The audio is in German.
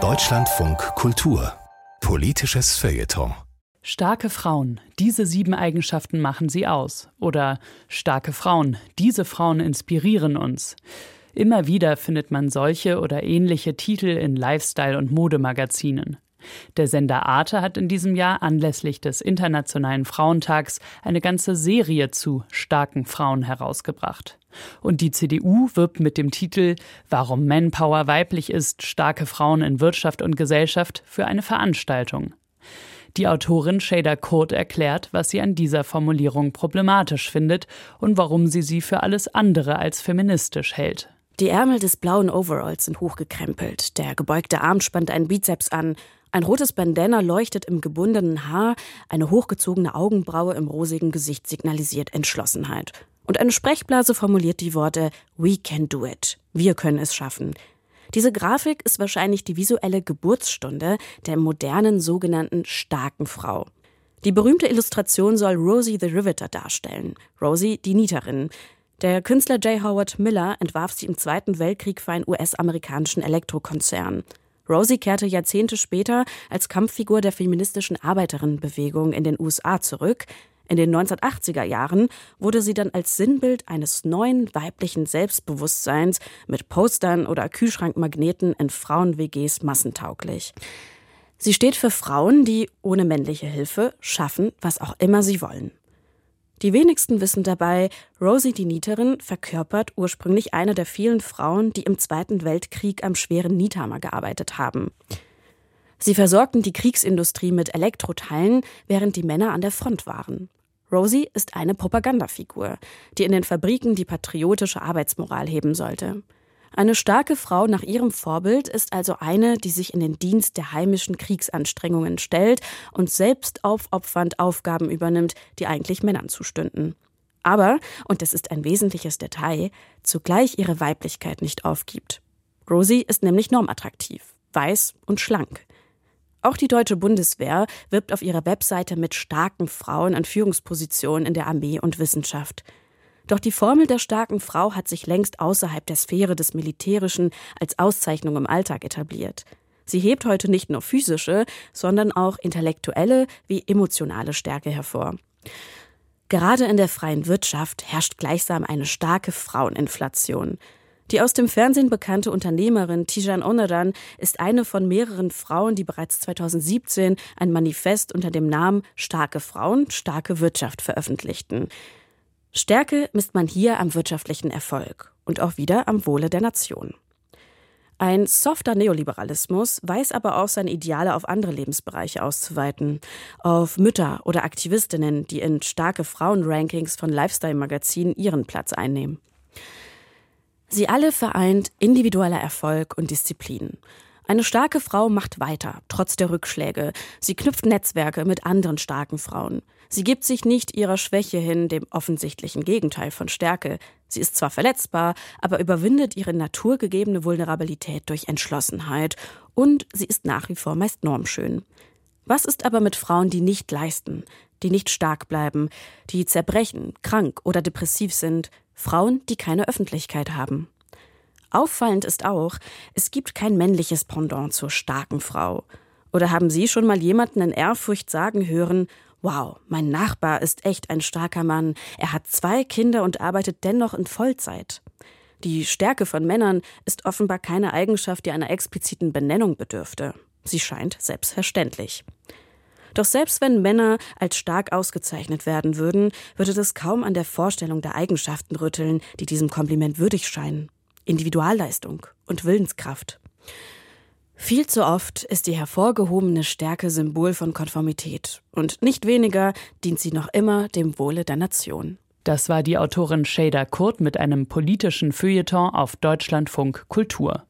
Deutschlandfunk Kultur Politisches Feuilleton Starke Frauen, diese sieben Eigenschaften machen sie aus. Oder starke Frauen, diese Frauen inspirieren uns. Immer wieder findet man solche oder ähnliche Titel in Lifestyle- und Modemagazinen. Der Sender Arte hat in diesem Jahr anlässlich des Internationalen Frauentags eine ganze Serie zu starken Frauen herausgebracht. Und die CDU wirbt mit dem Titel Warum Manpower weiblich ist, starke Frauen in Wirtschaft und Gesellschaft für eine Veranstaltung. Die Autorin Shada Kurt erklärt, was sie an dieser Formulierung problematisch findet und warum sie sie für alles andere als feministisch hält. Die Ärmel des blauen Overalls sind hochgekrempelt, der gebeugte Arm spannt einen Bizeps an, ein rotes Bandana leuchtet im gebundenen Haar, eine hochgezogene Augenbraue im rosigen Gesicht signalisiert Entschlossenheit. Und eine Sprechblase formuliert die Worte We can do it. Wir können es schaffen. Diese Grafik ist wahrscheinlich die visuelle Geburtsstunde der modernen sogenannten starken Frau. Die berühmte Illustration soll Rosie the Riveter darstellen. Rosie, die Nieterin. Der Künstler J. Howard Miller entwarf sie im Zweiten Weltkrieg für einen US-amerikanischen Elektrokonzern. Rosie kehrte Jahrzehnte später als Kampffigur der feministischen Arbeiterinnenbewegung in den USA zurück. In den 1980er Jahren wurde sie dann als Sinnbild eines neuen weiblichen Selbstbewusstseins mit Postern oder Kühlschrankmagneten in Frauen-WGs massentauglich. Sie steht für Frauen, die ohne männliche Hilfe schaffen, was auch immer sie wollen. Die wenigsten wissen dabei, Rosie die Nieterin verkörpert ursprünglich eine der vielen Frauen, die im Zweiten Weltkrieg am schweren Niethammer gearbeitet haben. Sie versorgten die Kriegsindustrie mit Elektroteilen, während die Männer an der Front waren. Rosie ist eine Propagandafigur, die in den Fabriken die patriotische Arbeitsmoral heben sollte. Eine starke Frau nach ihrem Vorbild ist also eine, die sich in den Dienst der heimischen Kriegsanstrengungen stellt und selbst aufopfernd Aufgaben übernimmt, die eigentlich Männern zustünden. Aber, und das ist ein wesentliches Detail, zugleich ihre Weiblichkeit nicht aufgibt. Rosie ist nämlich normattraktiv, weiß und schlank. Auch die deutsche Bundeswehr wirbt auf ihrer Webseite mit starken Frauen an Führungspositionen in der Armee und Wissenschaft. Doch die Formel der starken Frau hat sich längst außerhalb der Sphäre des Militärischen als Auszeichnung im Alltag etabliert. Sie hebt heute nicht nur physische, sondern auch intellektuelle wie emotionale Stärke hervor. Gerade in der freien Wirtschaft herrscht gleichsam eine starke Fraueninflation. Die aus dem Fernsehen bekannte Unternehmerin Tijan Oneran ist eine von mehreren Frauen, die bereits 2017 ein Manifest unter dem Namen Starke Frauen, starke Wirtschaft veröffentlichten. Stärke misst man hier am wirtschaftlichen Erfolg und auch wieder am Wohle der Nation. Ein softer Neoliberalismus weiß aber auch seine Ideale auf andere Lebensbereiche auszuweiten, auf Mütter oder Aktivistinnen, die in starke Frauenrankings von Lifestyle-Magazinen ihren Platz einnehmen. Sie alle vereint individueller Erfolg und Disziplin. Eine starke Frau macht weiter, trotz der Rückschläge. Sie knüpft Netzwerke mit anderen starken Frauen. Sie gibt sich nicht ihrer Schwäche hin, dem offensichtlichen Gegenteil von Stärke. Sie ist zwar verletzbar, aber überwindet ihre naturgegebene Vulnerabilität durch Entschlossenheit. Und sie ist nach wie vor meist normschön. Was ist aber mit Frauen, die nicht leisten, die nicht stark bleiben, die zerbrechen, krank oder depressiv sind, Frauen, die keine Öffentlichkeit haben? Auffallend ist auch, es gibt kein männliches Pendant zur starken Frau. Oder haben Sie schon mal jemanden in Ehrfurcht sagen hören, wow, mein Nachbar ist echt ein starker Mann, er hat zwei Kinder und arbeitet dennoch in Vollzeit. Die Stärke von Männern ist offenbar keine Eigenschaft, die einer expliziten Benennung bedürfte. Sie scheint selbstverständlich. Doch selbst wenn Männer als stark ausgezeichnet werden würden, würde das kaum an der Vorstellung der Eigenschaften rütteln, die diesem Kompliment würdig scheinen. Individualleistung und Willenskraft. Viel zu oft ist die hervorgehobene Stärke Symbol von Konformität und nicht weniger dient sie noch immer dem Wohle der Nation. Das war die Autorin Shada Kurt mit einem politischen Feuilleton auf Deutschlandfunk Kultur.